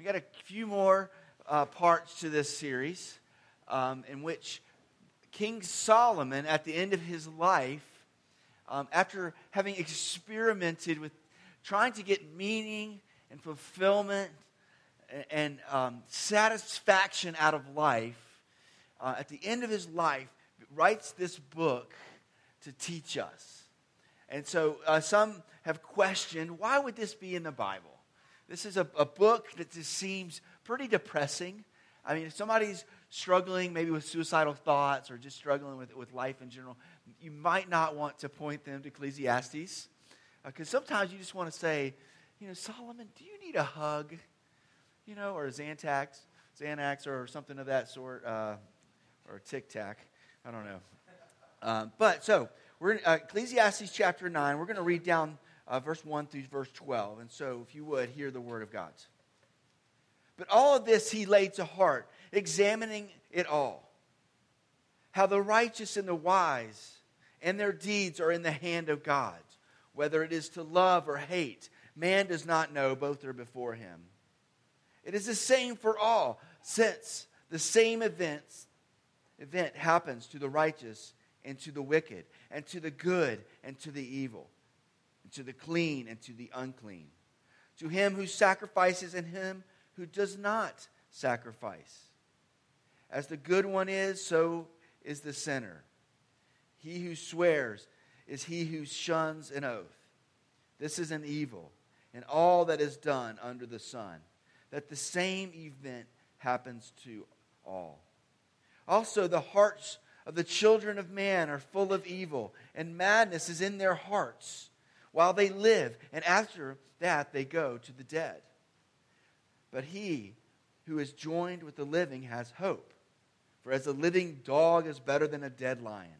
we got a few more uh, parts to this series um, in which King Solomon, at the end of his life, um, after having experimented with trying to get meaning and fulfillment and, and um, satisfaction out of life, uh, at the end of his life, writes this book to teach us. And so uh, some have questioned why would this be in the Bible? This is a, a book that just seems pretty depressing. I mean, if somebody's struggling maybe with suicidal thoughts or just struggling with, with life in general, you might not want to point them to Ecclesiastes. Because uh, sometimes you just want to say, you know, Solomon, do you need a hug? You know, or a Xanax, Xanax or something of that sort, uh, or Tic Tac. I don't know. Um, but so, we're in uh, Ecclesiastes chapter 9. We're going to read down uh, verse 1 through verse 12. And so, if you would, hear the word of God. But all of this he laid to heart, examining it all. How the righteous and the wise and their deeds are in the hand of God. Whether it is to love or hate, man does not know, both are before him. It is the same for all, since the same events event happens to the righteous and to the wicked, and to the good and to the evil, to the clean and to the unclean, to him who sacrifices and him who does not sacrifice. As the good one is, so is the sinner. He who swears is he who shuns an oath. This is an evil, and all that is done under the sun, that the same event happens to all. Also, the hearts of the children of man are full of evil, and madness is in their hearts while they live, and after that they go to the dead. But he who is joined with the living has hope. For as a living dog is better than a dead lion.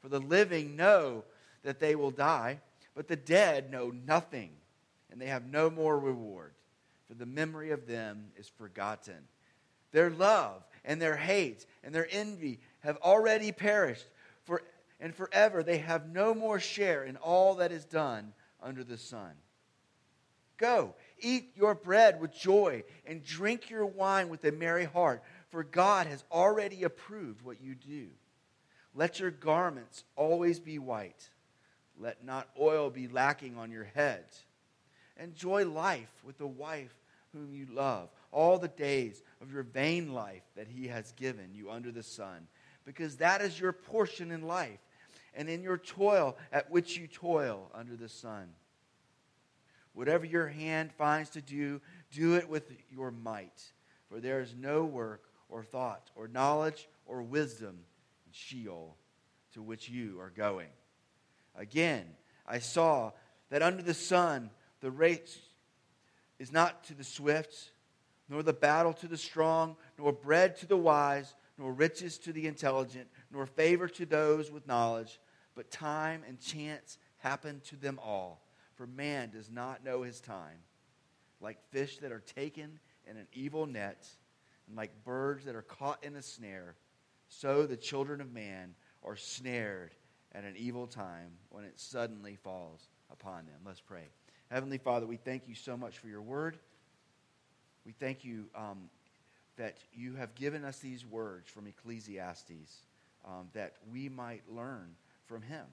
For the living know that they will die, but the dead know nothing, and they have no more reward. For the memory of them is forgotten. Their love and their hate and their envy have already perished, for, and forever they have no more share in all that is done under the sun. Go, eat your bread with joy, and drink your wine with a merry heart, for God has already approved what you do. Let your garments always be white. Let not oil be lacking on your head. Enjoy life with the wife whom you love all the days of your vain life that he has given you under the sun, because that is your portion in life, and in your toil at which you toil under the sun. Whatever your hand finds to do, do it with your might, for there is no work or thought or knowledge or wisdom in Sheol to which you are going. Again, I saw that under the sun the race is not to the swift nor the battle to the strong, nor bread to the wise, nor riches to the intelligent, nor favor to those with knowledge, but time and chance happen to them all. For man does not know his time. Like fish that are taken in an evil net, and like birds that are caught in a snare, so the children of man are snared at an evil time when it suddenly falls upon them. Let's pray. Heavenly Father, we thank you so much for your word. We thank you um, that you have given us these words from Ecclesiastes um, that we might learn from him.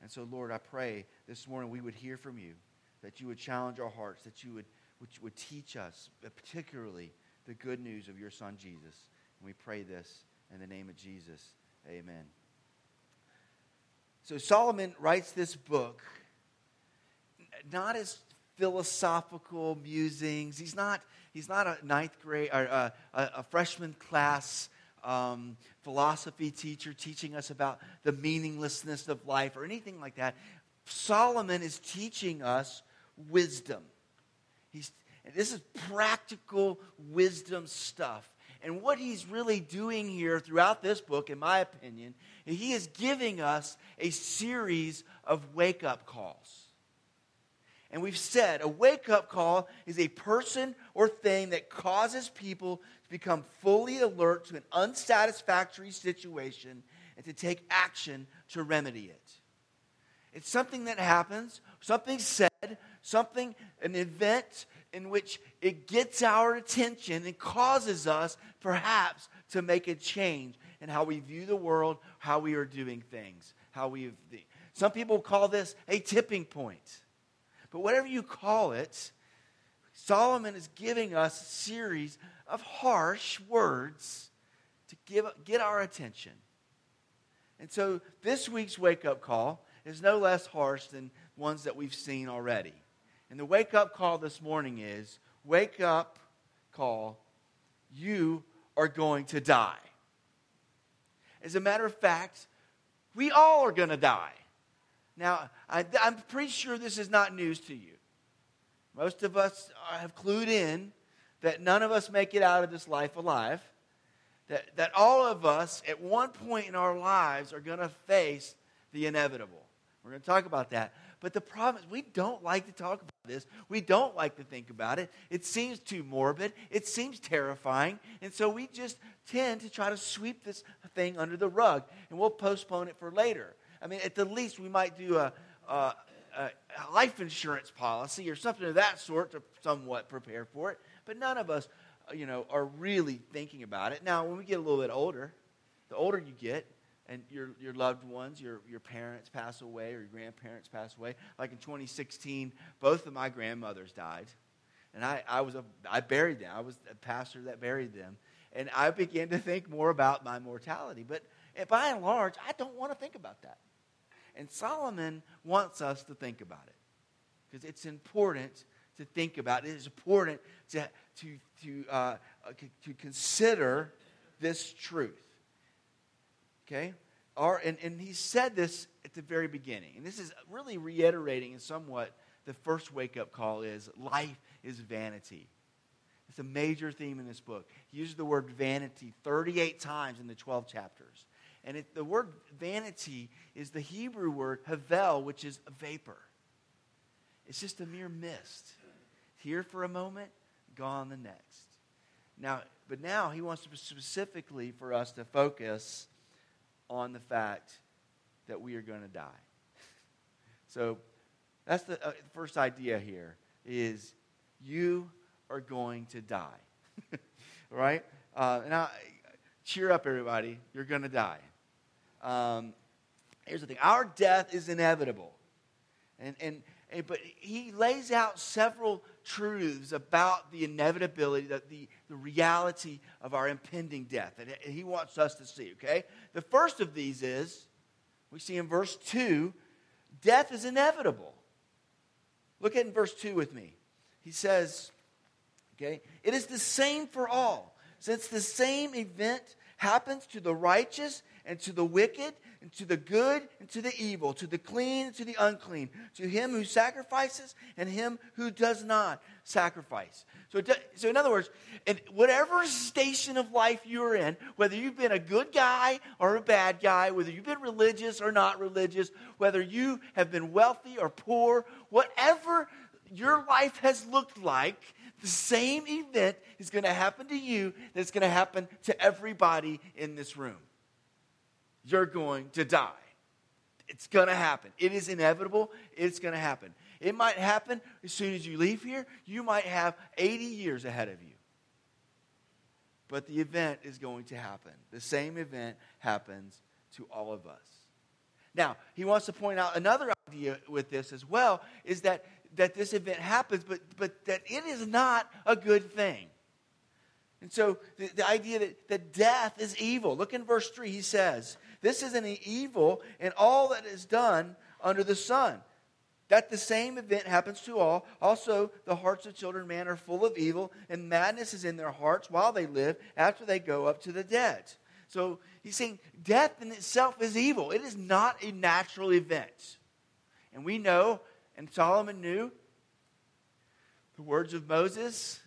And so, Lord, I pray this morning we would hear from you, that you would challenge our hearts, that you would, which would teach us, uh, particularly the good news of your Son, Jesus. And we pray this in the name of Jesus. Amen. So, Solomon writes this book not as philosophical musings. He's not, he's not a ninth grade or a, a, a freshman class um, philosophy teacher teaching us about the meaninglessness of life or anything like that. Solomon is teaching us wisdom. He's, this is practical wisdom stuff. And what he's really doing here throughout this book, in my opinion, he is giving us a series of wake up calls. And we've said a wake up call is a person or thing that causes people to become fully alert to an unsatisfactory situation and to take action to remedy it. It's something that happens, something said, something, an event in which it gets our attention and causes us perhaps to make a change in how we view the world, how we are doing things, how we. Some people call this a tipping point. But whatever you call it, Solomon is giving us a series of harsh words to give, get our attention. And so this week's wake up call is no less harsh than ones that we've seen already. And the wake up call this morning is wake up call, you are going to die. As a matter of fact, we all are going to die. Now, I, am pretty sure this is not news to you. Most of us have clued in that none of us make it out of this life alive. That, that all of us, at one point in our lives, are going to face the inevitable. We're going to talk about that. But the problem is, we don't like to talk about this. We don't like to think about it. It seems too morbid. It seems terrifying. And so we just tend to try to sweep this thing under the rug and we'll postpone it for later. I mean, at the least, we might do a, a, a life insurance policy or something of that sort to somewhat prepare for it. But none of us, uh, you know, are really thinking about it. Now, when we get a little bit older, the older you get, and your, your loved ones, your, your parents pass away or your grandparents pass away. Like in 2016, both of my grandmothers died. And I, I, was a, I buried them. I was a pastor that buried them. And I began to think more about my mortality. But by and large, I don't want to think about that. And Solomon wants us to think about it because it's important to think about. It is important to, to, to, uh, to consider this truth. Okay? Our, and, and he said this at the very beginning. And this is really reiterating in somewhat the first wake up call is life is vanity. It's a major theme in this book. He uses the word vanity 38 times in the 12 chapters. And it, the word vanity is the Hebrew word havel, which is a vapor. It's just a mere mist. Here for a moment, gone the next. Now, but now he wants to specifically for us to focus on the fact that we are going to die. So that's the uh, first idea here is you are going to die. right? Uh, now, cheer up, everybody. You're going to die. Um, here's the thing our death is inevitable. And, and, and, but he lays out several truths about the inevitability, the, the, the reality of our impending death that he wants us to see, okay? The first of these is we see in verse 2 death is inevitable. Look at in verse 2 with me. He says, okay, it is the same for all. Since the same event happens to the righteous and to the wicked, and to the good and to the evil, to the clean and to the unclean, to him who sacrifices and him who does not sacrifice. So, so in other words, in whatever station of life you're in, whether you've been a good guy or a bad guy, whether you've been religious or not religious, whether you have been wealthy or poor, whatever your life has looked like, the same event is going to happen to you that's going to happen to everybody in this room you're going to die. It's going to happen. It is inevitable. It's going to happen. It might happen as soon as you leave here. You might have 80 years ahead of you. But the event is going to happen. The same event happens to all of us. Now, he wants to point out another idea with this as well is that, that this event happens, but, but that it is not a good thing. And so the, the idea that, that death is evil. Look in verse 3. He says, This is an evil in all that is done under the sun. That the same event happens to all. Also, the hearts of children, man, are full of evil, and madness is in their hearts while they live after they go up to the dead. So he's saying death in itself is evil. It is not a natural event. And we know, and Solomon knew, the words of Moses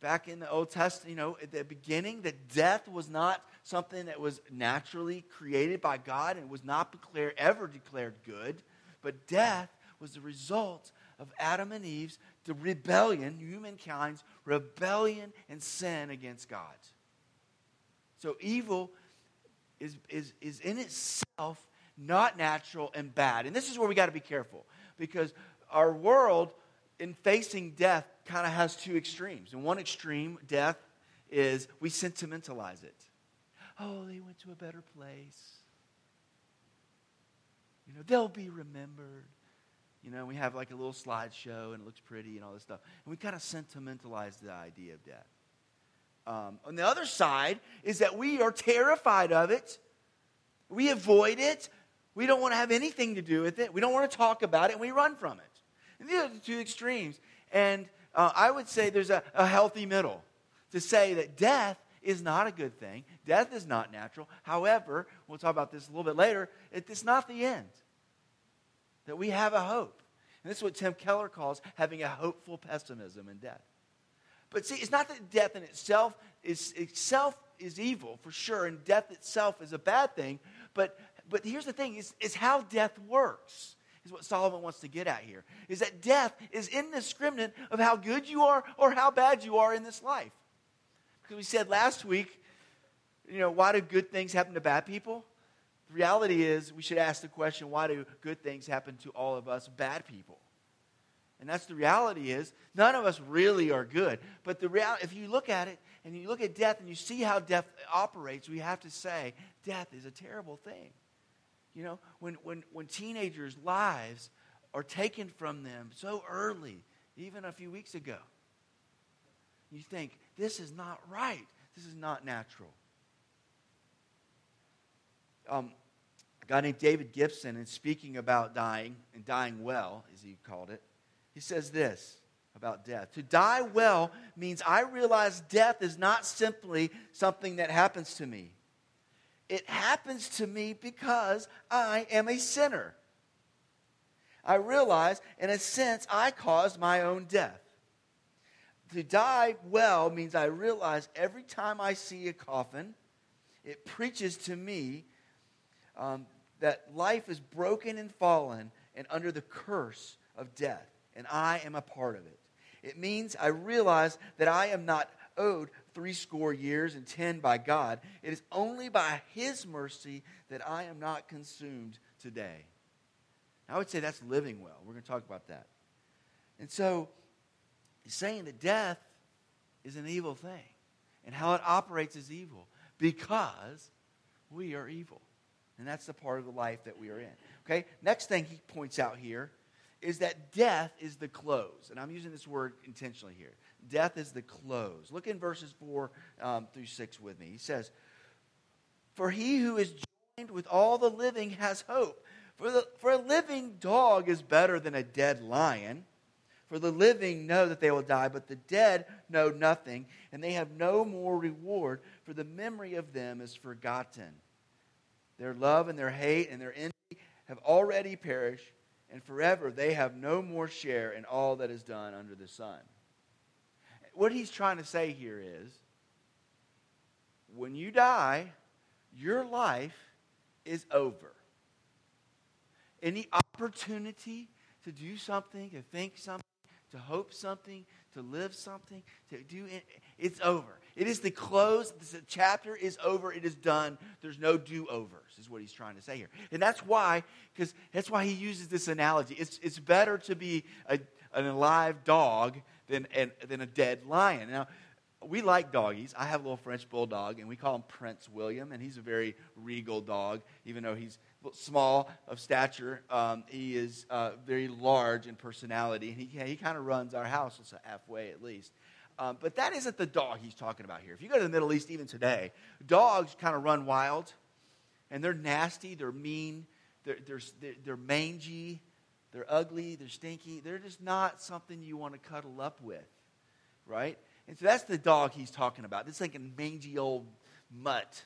back in the Old Testament, you know, at the beginning, that death was not something that was naturally created by God and was not declared, ever declared good, but death was the result of Adam and Eve's the rebellion, humankind's rebellion and sin against God. So evil is, is, is in itself not natural and bad. And this is where we got to be careful because our world in facing death, kind of has two extremes. In one extreme, death is we sentimentalize it. Oh, they went to a better place. You know, they'll be remembered. You know, we have like a little slideshow and it looks pretty and all this stuff. And we kind of sentimentalize the idea of death. Um, on the other side is that we are terrified of it. We avoid it. We don't want to have anything to do with it. We don't want to talk about it, and we run from it. And these are the two extremes. And uh, I would say there's a, a healthy middle to say that death is not a good thing. Death is not natural. However, we'll talk about this a little bit later, it's not the end. That we have a hope. And this is what Tim Keller calls having a hopeful pessimism in death. But see, it's not that death in itself is itself is evil for sure, and death itself is a bad thing. But but here's the thing: is, is how death works. Is what Solomon wants to get at here. Is that death is indiscriminate of how good you are or how bad you are in this life. Because we said last week, you know, why do good things happen to bad people? The reality is, we should ask the question why do good things happen to all of us bad people? And that's the reality is, none of us really are good. But the reality, if you look at it and you look at death and you see how death operates, we have to say death is a terrible thing. You know, when, when, when teenagers' lives are taken from them so early, even a few weeks ago, you think, this is not right. This is not natural. Um, a guy named David Gibson, in speaking about dying and dying well, as he called it, he says this about death. To die well means I realize death is not simply something that happens to me. It happens to me because I am a sinner. I realize, in a sense, I caused my own death. To die well means I realize every time I see a coffin, it preaches to me um, that life is broken and fallen and under the curse of death, and I am a part of it. It means I realize that I am not owed three score years and ten by God. It is only by His mercy that I am not consumed today. I would say that's living well. We're going to talk about that. And so, He's saying that death is an evil thing and how it operates is evil because we are evil. And that's the part of the life that we are in. Okay? Next thing he points out here is that death is the close. And I'm using this word intentionally here. Death is the close. Look in verses 4 um, through 6 with me. He says, For he who is joined with all the living has hope. For, the, for a living dog is better than a dead lion for the living know that they will die, but the dead know nothing, and they have no more reward, for the memory of them is forgotten. Their love and their hate and their envy have already perished, and forever they have no more share in all that is done under the sun. What he's trying to say here is when you die, your life is over. Any opportunity to do something, to think something, to hope something, to live something, to do it. It's over. It is the close. The chapter is over. It is done. There's no do overs, is what he's trying to say here. And that's why, because that's why he uses this analogy. It's, it's better to be a, an alive dog than, an, than a dead lion. Now, we like doggies. I have a little French bulldog, and we call him Prince William, and he's a very regal dog, even though he's small of stature. Um, he is uh, very large in personality, and he, he kind of runs our house halfway at least. Um, but that isn't the dog he's talking about here. If you go to the Middle East, even today, dogs kind of run wild, and they're nasty, they're mean, they're, they're, they're mangy, they're ugly, they're stinky. They're just not something you want to cuddle up with, right? And so that's the dog he's talking about. This like a mangy old mutt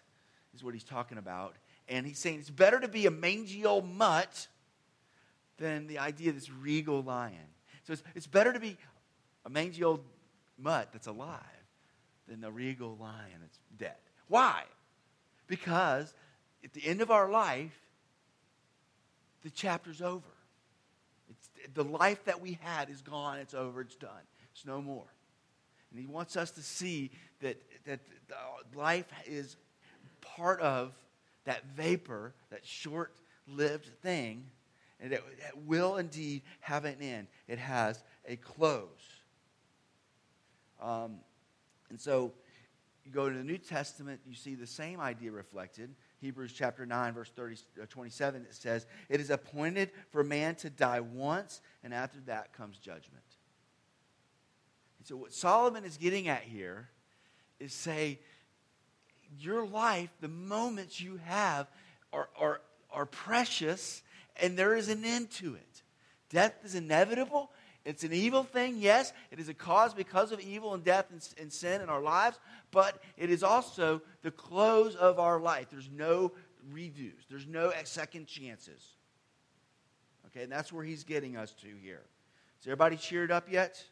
is what he's talking about. And he's saying it's better to be a mangy old mutt than the idea of this regal lion. So it's, it's better to be a mangy old mutt that's alive than the regal lion that's dead. Why? Because at the end of our life, the chapter's over. It's, the life that we had is gone, it's over, it's done. It's no more. And he wants us to see that, that life is part of that vapor, that short lived thing, and it, it will indeed have an end. It has a close. Um, and so you go to the New Testament, you see the same idea reflected. Hebrews chapter 9, verse 30, uh, 27, it says, It is appointed for man to die once, and after that comes judgment. And so, what Solomon is getting at here is say, Your life, the moments you have, are, are, are precious, and there is an end to it. Death is inevitable, it's an evil thing, yes. It is a cause because of evil and death and, and, sin in our lives, but it is also the close of our life. There's no redos, there's no second chances. Okay, and that's where he's getting us to here. Is everybody cheered up yet?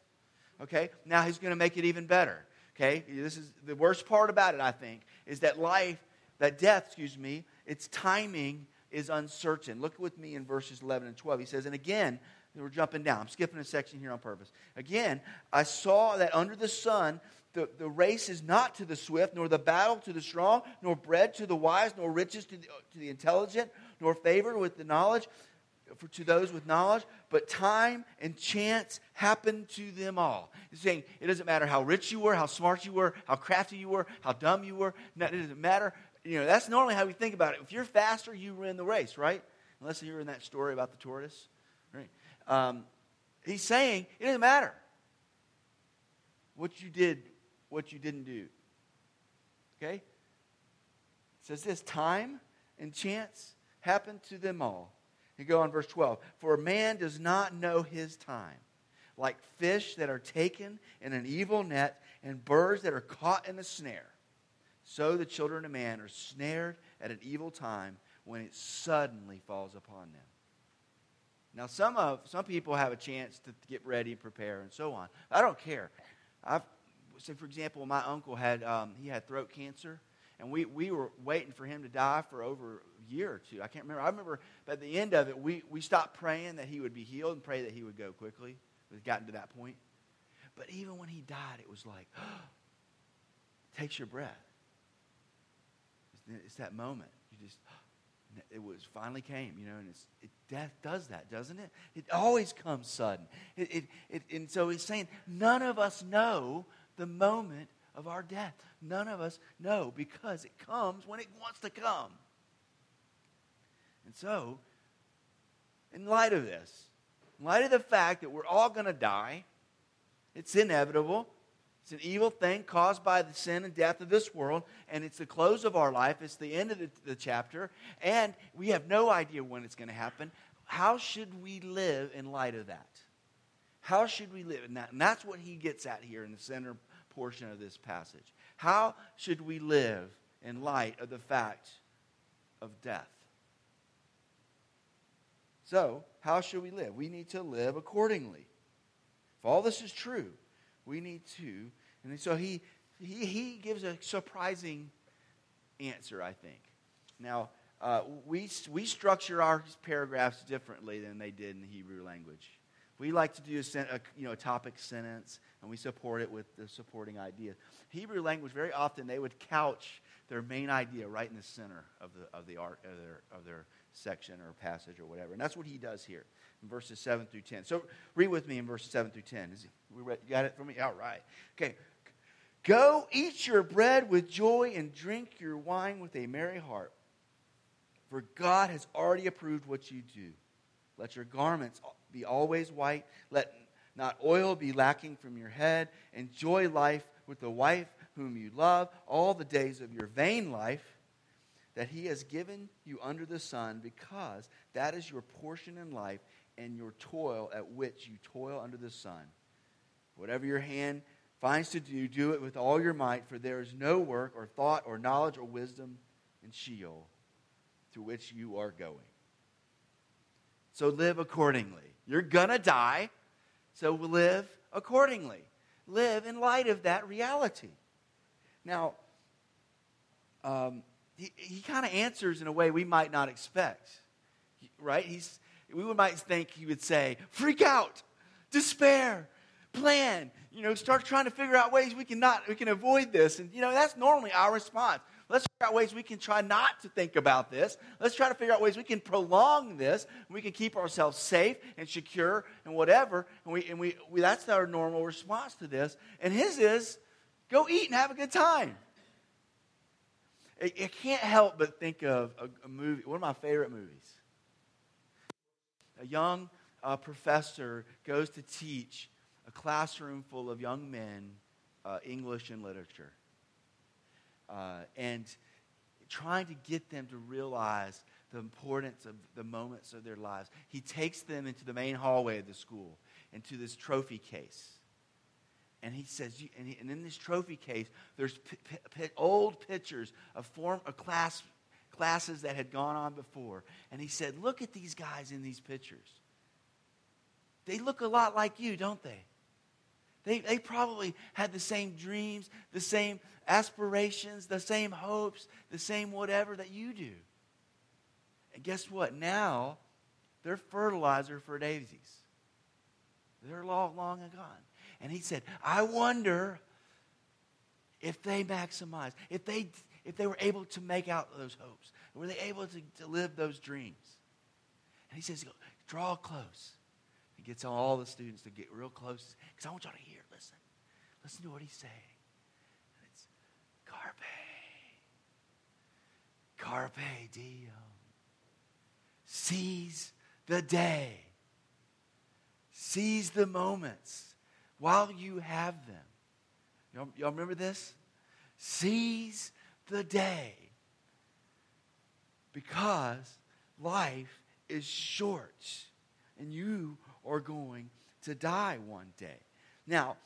Okay, now he's going to make it even better. Okay, this is the worst part about it, I think, is that life, that death, excuse me, its timing is uncertain. Look with me in verses 11 and 12. He says, And again, we're jumping down. I'm skipping a section here on purpose. Again, I saw that under the sun, the, the race is not to the swift, nor the battle to the strong, nor bread to the wise, nor riches to the, to the intelligent, nor favor with the knowledge for, to those with knowledge, but time and chance happen to them all. He's saying it doesn't matter how rich you were, how smart you were, how crafty you were, how dumb you were. It doesn't matter. You know, that's normally how we think about it. If you're faster, you win the race, right? Unless you're in that story about the tortoise, right? Um, he's saying it doesn't matter what you did, what you didn't do. Okay? It says this time and chance happen to them all. And go on verse 12. For a man does not know his time. Like fish that are taken in an evil net and birds that are caught in a snare. So the children of man are snared at an evil time when it suddenly falls upon them. Now, some of some people have a chance to get ready and prepare and so on. I don't care. I've, for example, my uncle had um, he had throat cancer, and we, we were waiting for him to die for over a year or two. I can't remember. I remember at the end of it, we, we stopped praying that he would be healed and pray that he would go quickly. We've gotten to that point. But even when he died, it was like, takes your breath. It's, it's that moment. You just, it was finally came, you know, and it's, it, death does that, doesn't it? It always comes sudden. It, it, it, and so he's saying, none of us know the moment of our death. None of us know because it comes when it wants to come. And so, in light of this, in light of the fact that we're all going to die, it's inevitable. It's an evil thing caused by the sin and death of this world, and it's the close of our life. It's the end of the, the chapter, and we have no idea when it's going to happen. How should we live in light of that? How should we live? And, that, and that's what he gets at here in the center portion of this passage. How should we live in light of the fact of death? So, how should we live? We need to live accordingly. If all this is true, we need to. And so he, he, he gives a surprising answer, I think. Now, uh, we, we structure our paragraphs differently than they did in the Hebrew language. We like to do a, a, you know, a topic sentence, and we support it with the supporting idea. Hebrew language, very often, they would couch their main idea right in the center of the, of the art of their, of their section or passage or whatever. And that's what he does here in verses 7 through 10. So read with me in verses 7 through 10. Is we read, you got it for me? All right. Okay. Go eat your bread with joy and drink your wine with a merry heart. For God has already approved what you do. Let your garments be always white. Let not oil be lacking from your head. Enjoy life with the wife whom you love all the days of your vain life that he has given you under the sun, because that is your portion in life and your toil at which you toil under the sun. Whatever your hand finds to do, do it with all your might, for there is no work or thought or knowledge or wisdom in Sheol to which you are going. So live accordingly. You're going to die, so live accordingly. Live in light of that reality. Now, um, he, he kind of answers in a way we might not expect, right? He's, we might think he would say, freak out, despair, plan, you know, start trying to figure out ways we can not, we can avoid this. And, you know, that's normally our response. Let's figure out ways we can try not to think about this. Let's try to figure out ways we can prolong this. we can keep ourselves safe and secure and whatever. And, we, and we, we, that's our normal response to this. And his is go eat and have a good time. I, can't help but think of a, a, movie, one of my favorite movies. A young uh, professor goes to teach a classroom full of young men uh, English and literature uh, and trying to get them to realize the importance of the moments of their lives. He takes them into the main hallway of the school, into this trophy case. And he says, and, he, and in this trophy case, there's p- p- old pictures of form of class, classes that had gone on before. And he said, Look at these guys in these pictures. They look a lot like you, don't they? They, they probably had the same dreams, the same aspirations, the same hopes, the same whatever that you do. And guess what? Now, they're fertilizer for daisies. They're long, long gone. And he said, I wonder if they maximized, if they, if they were able to make out those hopes. Were they able to, to live those dreams? And he says, draw close. He gets all the students to get real close because I want y'all to hear. Listen. Listen to what he's saying. And it's carpe. Carpe diem. Seize the day. Seize the moments while you have them. Y'all, y'all remember this? Seize the day. Because life is short and you are going to die one day. Now,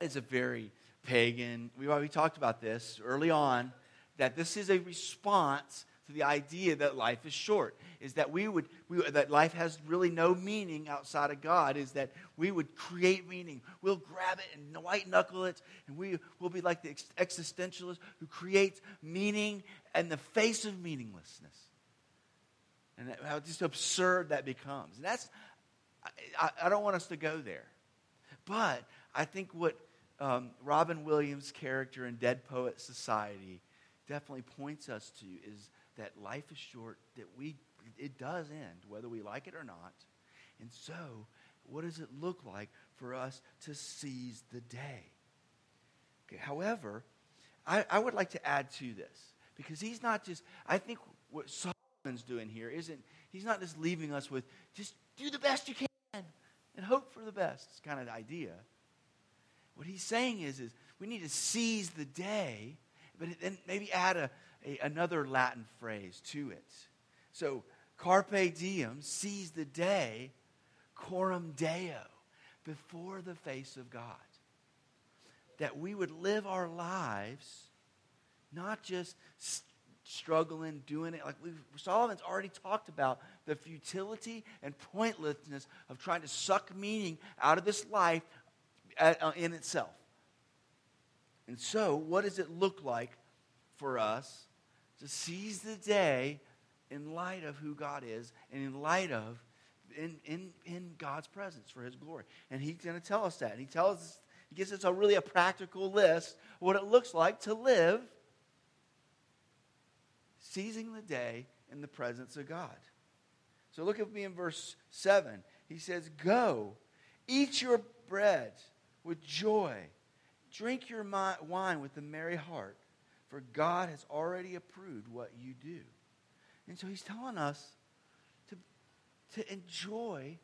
it's a very pagan, we already talked about this early on, that this is a response to the idea that life is short is that we would we, that life has really no meaning outside of god is that we would create meaning we'll grab it and white knuckle it and we will be like the existentialist who creates meaning in the face of meaninglessness and how just absurd that becomes and that's I, I, don't want us to go there. But I think what um, Robin Williams' character in Dead Poet Society definitely points us to is that life is short, that we it does end, whether we like it or not. And so, what does it look like for us to seize the day? Okay, however, I, I would like to add to this because he's not just, I think what Solomon's doing here isn't, he's not just leaving us with just do the best you can and hope for the best. Kind of idea. What he's saying is, is we need to seize the day, but then maybe add a, a, another Latin phrase to it. So, carpe diem, seize the day, coram deo, before the face of God. That we would live our lives not just struggling, doing it. Like we've, Solomon's already talked about the futility and pointlessness of trying to suck meaning out of this life at, uh, in itself. And so, what does it look like for us to seize the day in light of who God is and in light of in, in, in God's presence for his glory? And he's going to tell us that. And he tells us, he gives us a really a practical list of what it looks like to live seizing the day in the presence of God. So look at me in verse 7. He says, Go, eat your bread with joy, drink your wine with a merry heart, for God has already approved what you do. And so he's telling us to, to enjoy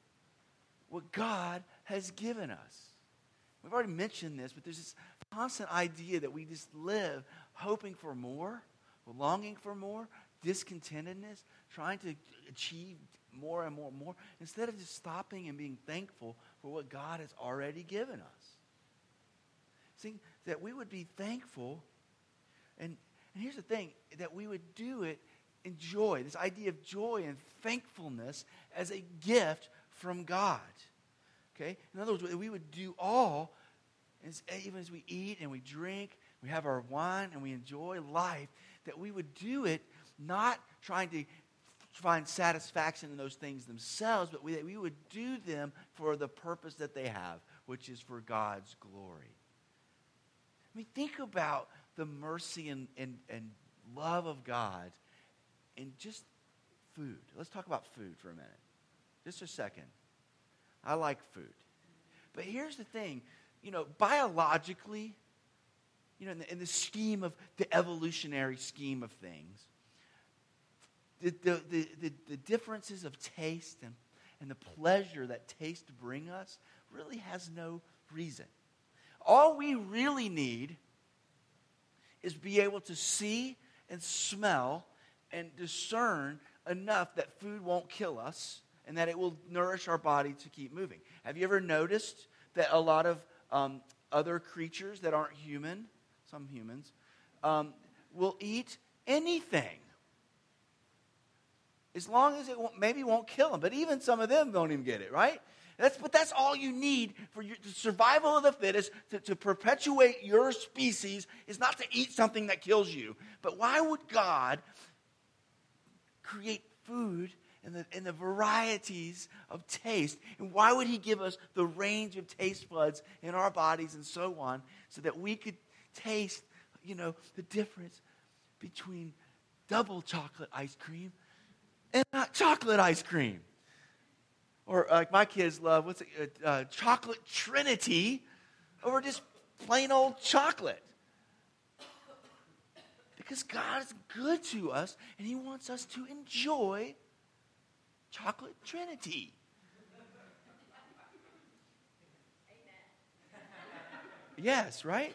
what God has given us. We've already mentioned this, but there's this constant idea that we just live hoping for more longing for more, discontentedness, trying to achieve more and more and more, instead of just stopping and being thankful for what God has already given us. See, that we would be thankful, and, and here's the thing that we would do it in joy, this idea of joy and thankfulness as a gift from God. Okay? In other words, we would do all, as, even as we eat and we drink, we have our wine, and we enjoy life, that we would do it not trying to find satisfaction in those things themselves, but we, that we would do them for the purpose that they have, which is for God's glory. I mean, think about the mercy and, and, and love of God in just food. Let's talk about food for a minute. Just a second. I like food. But here's the thing you know, biologically, you know, in the, in the scheme of the evolutionary scheme of things, the, the, the, the, differences of taste and, and the pleasure that taste bring us really has no reason. All we really need is be able to see and smell and discern enough that food won't kill us and that it will nourish our body to keep moving. Have you ever noticed that a lot of um, other creatures that aren't human, some humans, um, will eat anything? As long as it won't, maybe won't kill them, but even some of them don't even get it, right? That's, but that's all you need for your, the survival of the fittest, to, to perpetuate your species, is not to eat something that kills you. But why would God create food and the, and the varieties of taste? And why would He give us the range of taste buds in our bodies and so on, so that we could taste, you know, the difference between double chocolate ice cream and not chocolate ice cream? or like my kids love what's it, uh, uh, chocolate trinity over just plain old chocolate. Because god is good to us and he wants us to enjoy chocolate trinity. Yes right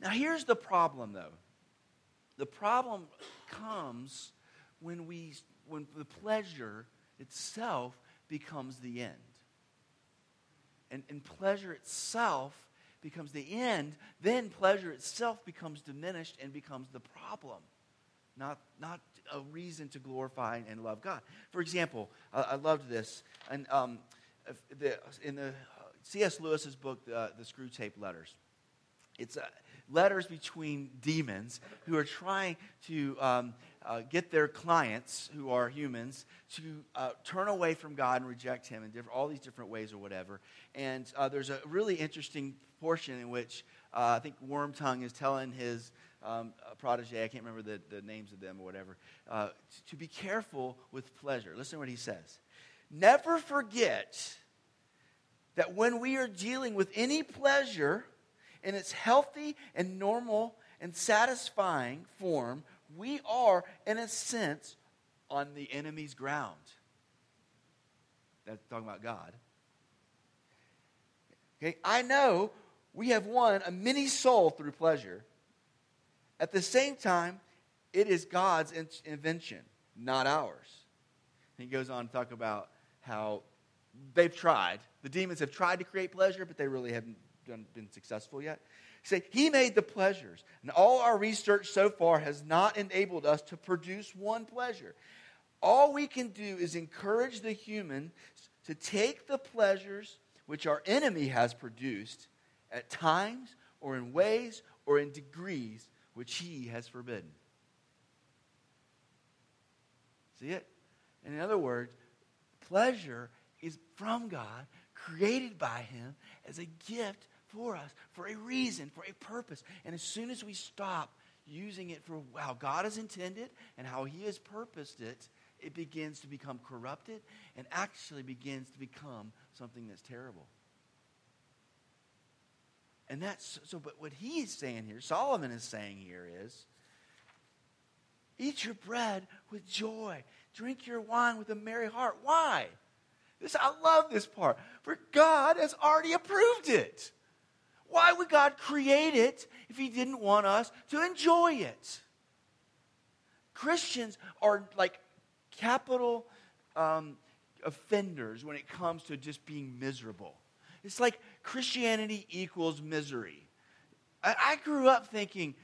now here's the problem though the problem comes when we when the pleasure itself becomes the end. And, and pleasure itself becomes the end, then pleasure itself becomes diminished and becomes the problem, not, not a reason to glorify and love God. For example, I, I loved this. And um, the, in the C.S. Lewis's book, uh, The Screwtape Letters, it's uh, letters between demons who are trying to um, uh, get their clients, who are humans, to uh, turn away from God and reject Him in all these different ways or whatever. And uh, there's a really interesting portion in which uh, I think Wormtongue is telling his um, protege, I can't remember the, the names of them or whatever, uh, to, to be careful with pleasure. Listen to what he says. Never forget that when we are dealing with any pleasure in its healthy and normal and satisfying form, we are, in a sense, on the enemy's ground. That's talking about God. Okay, I know we have won a mini soul through pleasure. At the same time, it is God's invention, not ours. And he goes on to talk about how they've tried. The demons have tried to create pleasure, but they really haven't done, been successful yet. Say, he made the pleasures. And all our research so far has not enabled us to produce one pleasure. All we can do is encourage the human to take the pleasures which our enemy has produced at times or in ways or in degrees which he has forbidden. See it? In other words, pleasure is from God, created by him as a gift for us, for a reason, for a purpose. And as soon as we stop using it for how God has intended and how He has purposed it, it begins to become corrupted and actually begins to become something that's terrible. And that's so, but what he's saying here, Solomon is saying here is eat your bread with joy, drink your wine with a merry heart. Why? This, I love this part. For God has already approved it. Why would God create it if He didn't want us to enjoy it? Christians are like capital um, offenders when it comes to just being miserable. It's like Christianity equals misery. I, I grew up thinking,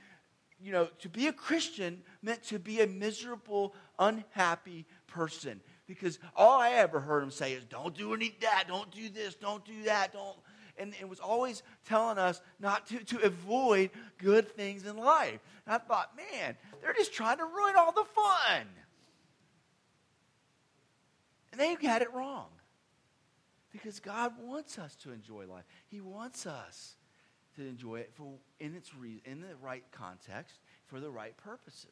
you know, to be a Christian meant to be a miserable, unhappy person. Because all I ever heard him say is, don't do any that, don't do this, don't do that, don't and it was always telling us not to, to avoid good things in life. And I thought, man, they're just trying to ruin all the fun. And they had it wrong. Because God wants us to enjoy life. He wants us to enjoy it for, in, its re, in the right context for the right purposes.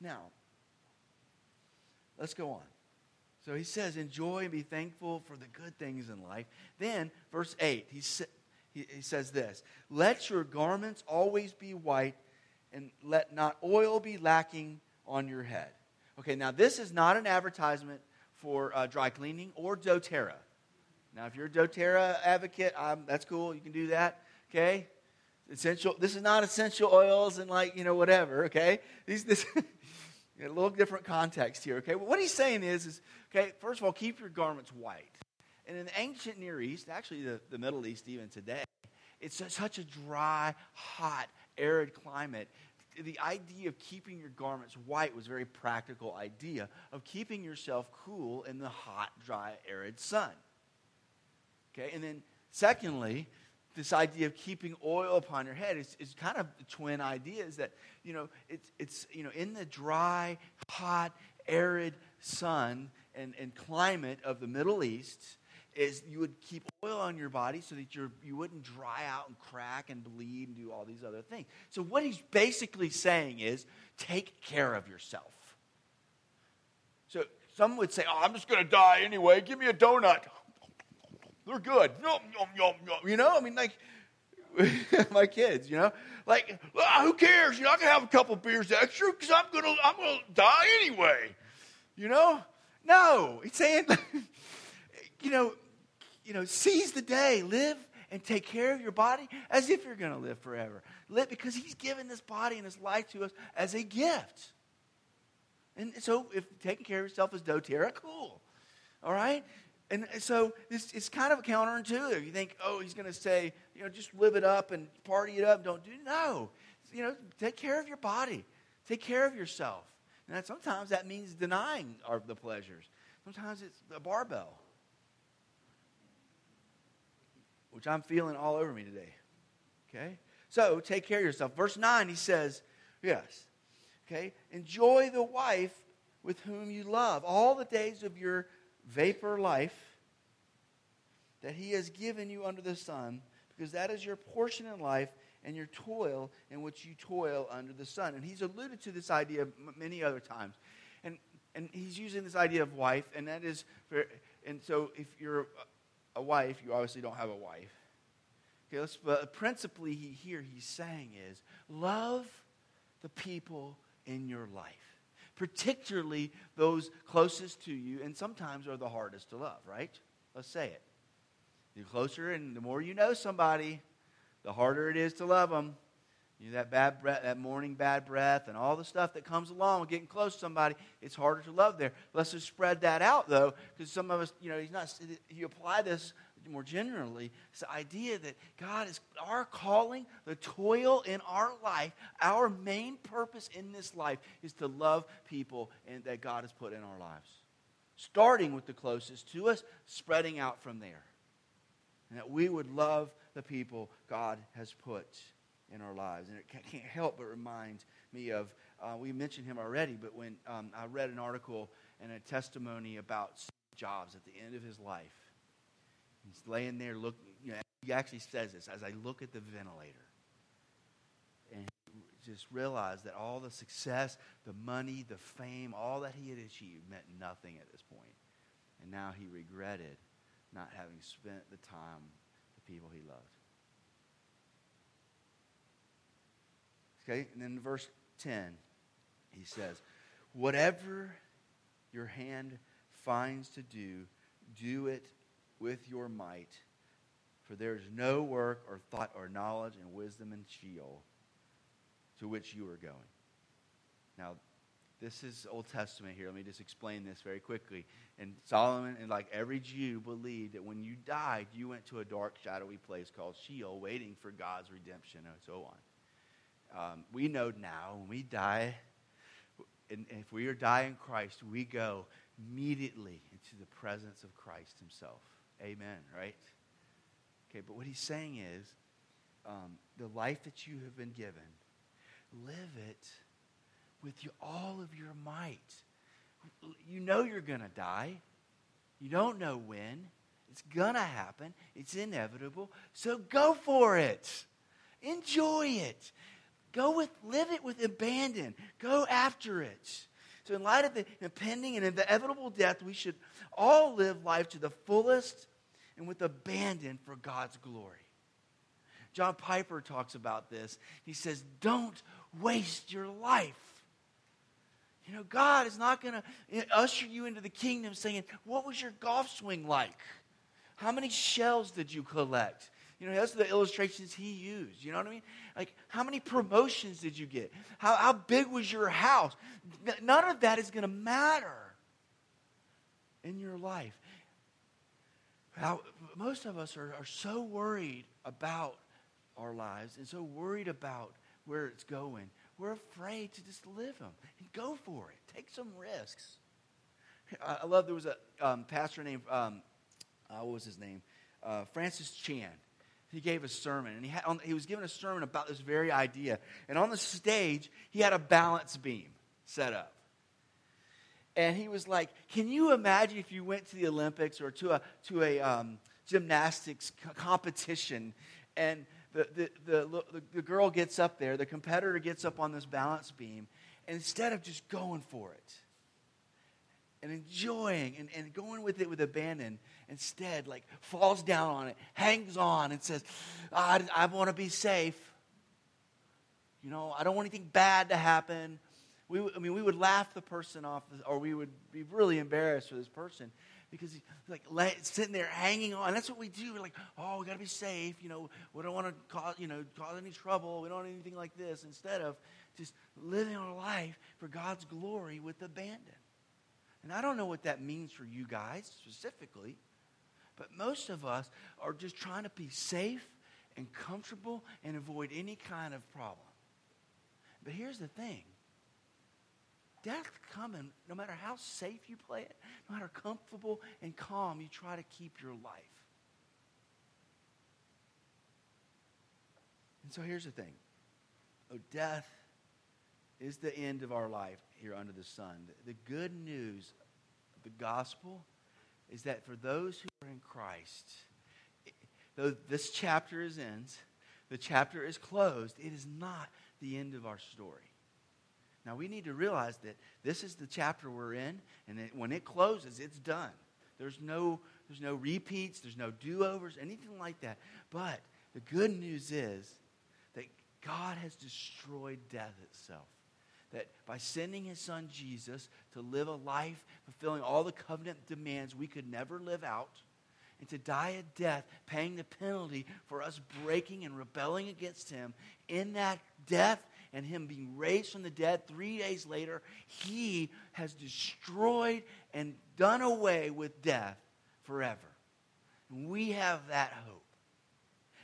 Now, let's go on. So he says, enjoy and be thankful for the good things in life. Then, verse 8, he, sa- he, he says this Let your garments always be white, and let not oil be lacking on your head. Okay, now this is not an advertisement for uh, dry cleaning or doTERRA. Now, if you're a doTERRA advocate, um, that's cool. You can do that. Okay? Essential. This is not essential oils and like, you know, whatever. Okay? These, this, a little different context here. Okay? what he's saying is, is, okay, first of all, keep your garments white. And in the ancient Near East, actually the, the Middle East even today, it's such a dry, hot, arid climate the idea of keeping your garments white was a very practical idea of keeping yourself cool in the hot, dry, arid sun. Okay, and then secondly, this idea of keeping oil upon your head is, is kind of the twin ideas that, you know, it's, it's, you know, in the dry, hot, arid sun and, and climate of the Middle East, is you would keep oil on your body so that you're, you wouldn't dry out and crack and bleed and do all these other things. So, what he's basically saying is take care of yourself. So, some would say, Oh, I'm just going to die anyway. Give me a donut. They're good. Yum, yum, yum, yum. You know, I mean, like, my kids, you know, like, ah, who cares? You know, I can have a couple beers extra because I'm gonna, I'm gonna die anyway. You know, no, he's saying, you know, you know, seize the day, live and take care of your body as if you're to live forever. Live because He's given this body and this life to us as a gift. And so, if taking care of yourself is doTERRA, cool. All right? And so, this it's kind of counterintuitive. You think, oh, He's going to say, you know, just live it up and party it up. Don't do No. You know, take care of your body, take care of yourself. And that sometimes that means denying our, the pleasures. Sometimes it's a barbell which I'm feeling all over me today. Okay? So take care of yourself. Verse 9, he says, Yes. Okay? Enjoy the wife with whom you love all the days of your vapor life that he has given you under the sun, because that is your portion in life and your toil in which you toil under the sun. And he's alluded to this idea many other times. And, and he's using this idea of wife, and that is, very, and so if you're a wife, you obviously don't have a wife. Okay, let's, but principally, he, here he's saying is love the people in your life, particularly those closest to you, and sometimes are the hardest to love, right? Let's say it. The closer and the more you know somebody, the harder it is to love them. You know, that bad breath, that morning bad breath, and all the stuff that comes along with getting close to somebody, it's harder to love there. Let's just spread that out, though, because some of us, you know, he's not. You apply this more generally, it's the idea that God is our calling, the toil in our life, our main purpose in this life is to love people and that God has put in our lives. Starting with the closest to us, spreading out from there. And that we would love the people God has put in our lives. And it can't help but remind me of, uh, we mentioned him already, but when um, I read an article and a testimony about Jobs at the end of his life. He's laying there looking, you know, he actually says this as I look at the ventilator. And just realized that all the success, the money, the fame, all that he had achieved meant nothing at this point. And now he regretted not having spent the time with the people he loved. Okay, and then verse 10, he says, Whatever your hand finds to do, do it with your might. For there is no work or thought or knowledge and wisdom in Sheol to which you are going. Now, this is Old Testament here. Let me just explain this very quickly. And Solomon and like every Jew believed that when you died, you went to a dark, shadowy place called Sheol, waiting for God's redemption and so on. Um, we know now when we die, and if we are dying in Christ, we go immediately into the presence of Christ Himself. Amen, right? Okay, but what he's saying is um, the life that you have been given, live it with you, all of your might. You know you're going to die. You don't know when. It's going to happen. It's inevitable. So go for it. Enjoy it. Go with, live it with abandon. Go after it. So, in light of the impending and inevitable death, we should all live life to the fullest and with abandon for God's glory. John Piper talks about this. He says, Don't waste your life. You know, God is not going to usher you into the kingdom saying, What was your golf swing like? How many shells did you collect? You know, are the illustrations he used. You know what I mean? Like, how many promotions did you get? How, how big was your house? None of that is going to matter in your life. How, most of us are, are so worried about our lives and so worried about where it's going. We're afraid to just live them and go for it. Take some risks. I, I love there was a um, pastor named, um, uh, what was his name? Uh, Francis Chan. He gave a sermon, and he, had, on, he was giving a sermon about this very idea. And on the stage, he had a balance beam set up. And he was like, Can you imagine if you went to the Olympics or to a, to a um, gymnastics competition and the, the, the, the, girl gets up there, the competitor gets up on this balance beam, and instead of just going for it and enjoying and, and going with it with abandon, instead, like, falls down on it, hangs on, and says, I, I want to be safe. You know, I don't want anything bad to happen. We, I mean, we would laugh the person off, or we would be really embarrassed for this person because he's like sitting there hanging on. That's what we do. We're like, oh, we got to be safe. You know, we don't want to cause, you know, cause any trouble. We don't want anything like this. Instead of just living our life for God's glory with abandon. And I don't know what that means for you guys specifically, but most of us are just trying to be safe and comfortable and avoid any kind of problem. But here's the thing death coming no matter how safe you play it, no matter comfortable and calm you try to keep your life. And so here's the thing. Oh, death is the end of our life here under the sun. The good news the gospel is that for those who are in Christ, though this chapter is ends, the chapter is closed, it is not the end of our story. Now, we need to realize that this is the chapter we're in, and it, when it closes, it's done. There's no, there's no repeats, there's no do overs, anything like that. But the good news is that God has destroyed death itself. That by sending his son Jesus to live a life fulfilling all the covenant demands we could never live out, and to die a death, paying the penalty for us breaking and rebelling against him, in that death and him being raised from the dead three days later, he has destroyed and done away with death forever. And we have that hope.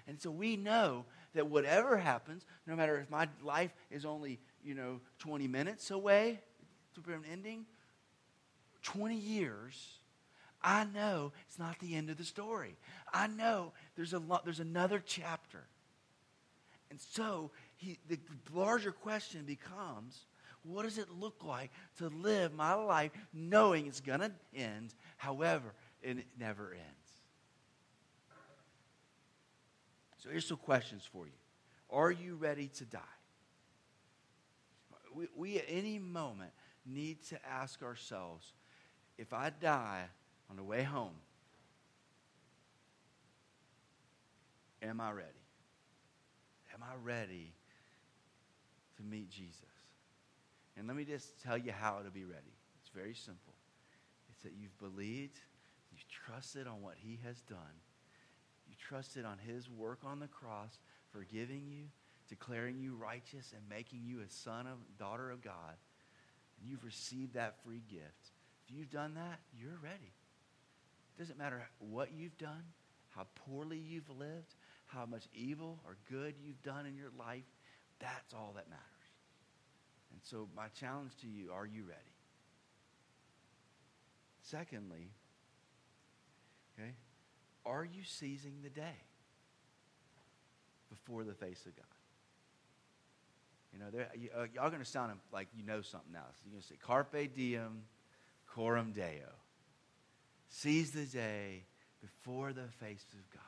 And so we know that whatever happens, no matter if my life is only, you know, 20 minutes away to an ending, 20 years, I know it's not the end of the story. I know there's, a lot, there's another chapter. And so he, the larger question becomes what does it look like to live my life knowing it's going to end, however, it never ends? So here's some questions for you. Are you ready to die? We, we at any moment need to ask ourselves if I die on the way home, am I ready? Am I ready to meet Jesus. And let me just tell you how to be ready. It's very simple. It's that you've believed, you've trusted on what he has done. You trusted on his work on the cross, forgiving you, declaring you righteous, and making you a son of daughter of God. And you've received that free gift. If you've done that, you're ready. It doesn't matter what you've done, how poorly you've lived, how much evil or good you've done in your life. That's all that matters. And so, my challenge to you are you ready? Secondly, okay, are you seizing the day before the face of God? You know, you, uh, y'all going to sound like you know something else. You're going to say, Carpe diem, coram deo. Seize the day before the face of God.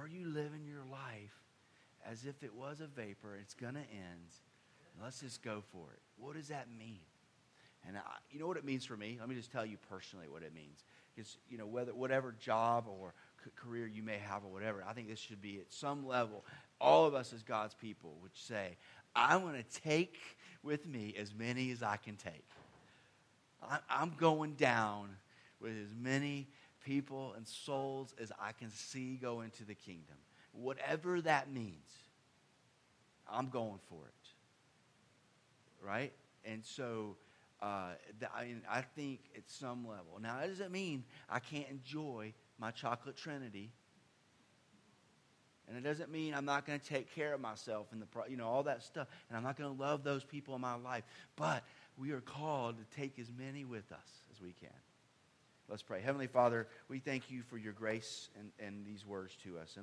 Are you living your life as if it was a vapor? It's going to end. Let's just go for it. What does that mean? And I, you know what it means for me? Let me just tell you personally what it means. Because, you know, whether, whatever job or c- career you may have or whatever, I think this should be at some level, all of us as God's people would say, I want to take with me as many as I can take. I'm going down with as many people and souls as I can see go into the kingdom. Whatever that means, I'm going for it. Right? And so uh, I, mean, I think at some level. Now, that doesn't mean I can't enjoy my chocolate trinity. And it doesn't mean I'm not going to take care of myself and the, you know, all that stuff. And I'm not going to love those people in my life. But we are called to take as many with us as we can. Let's pray. Heavenly Father, we thank you for your grace and, and these words to us. And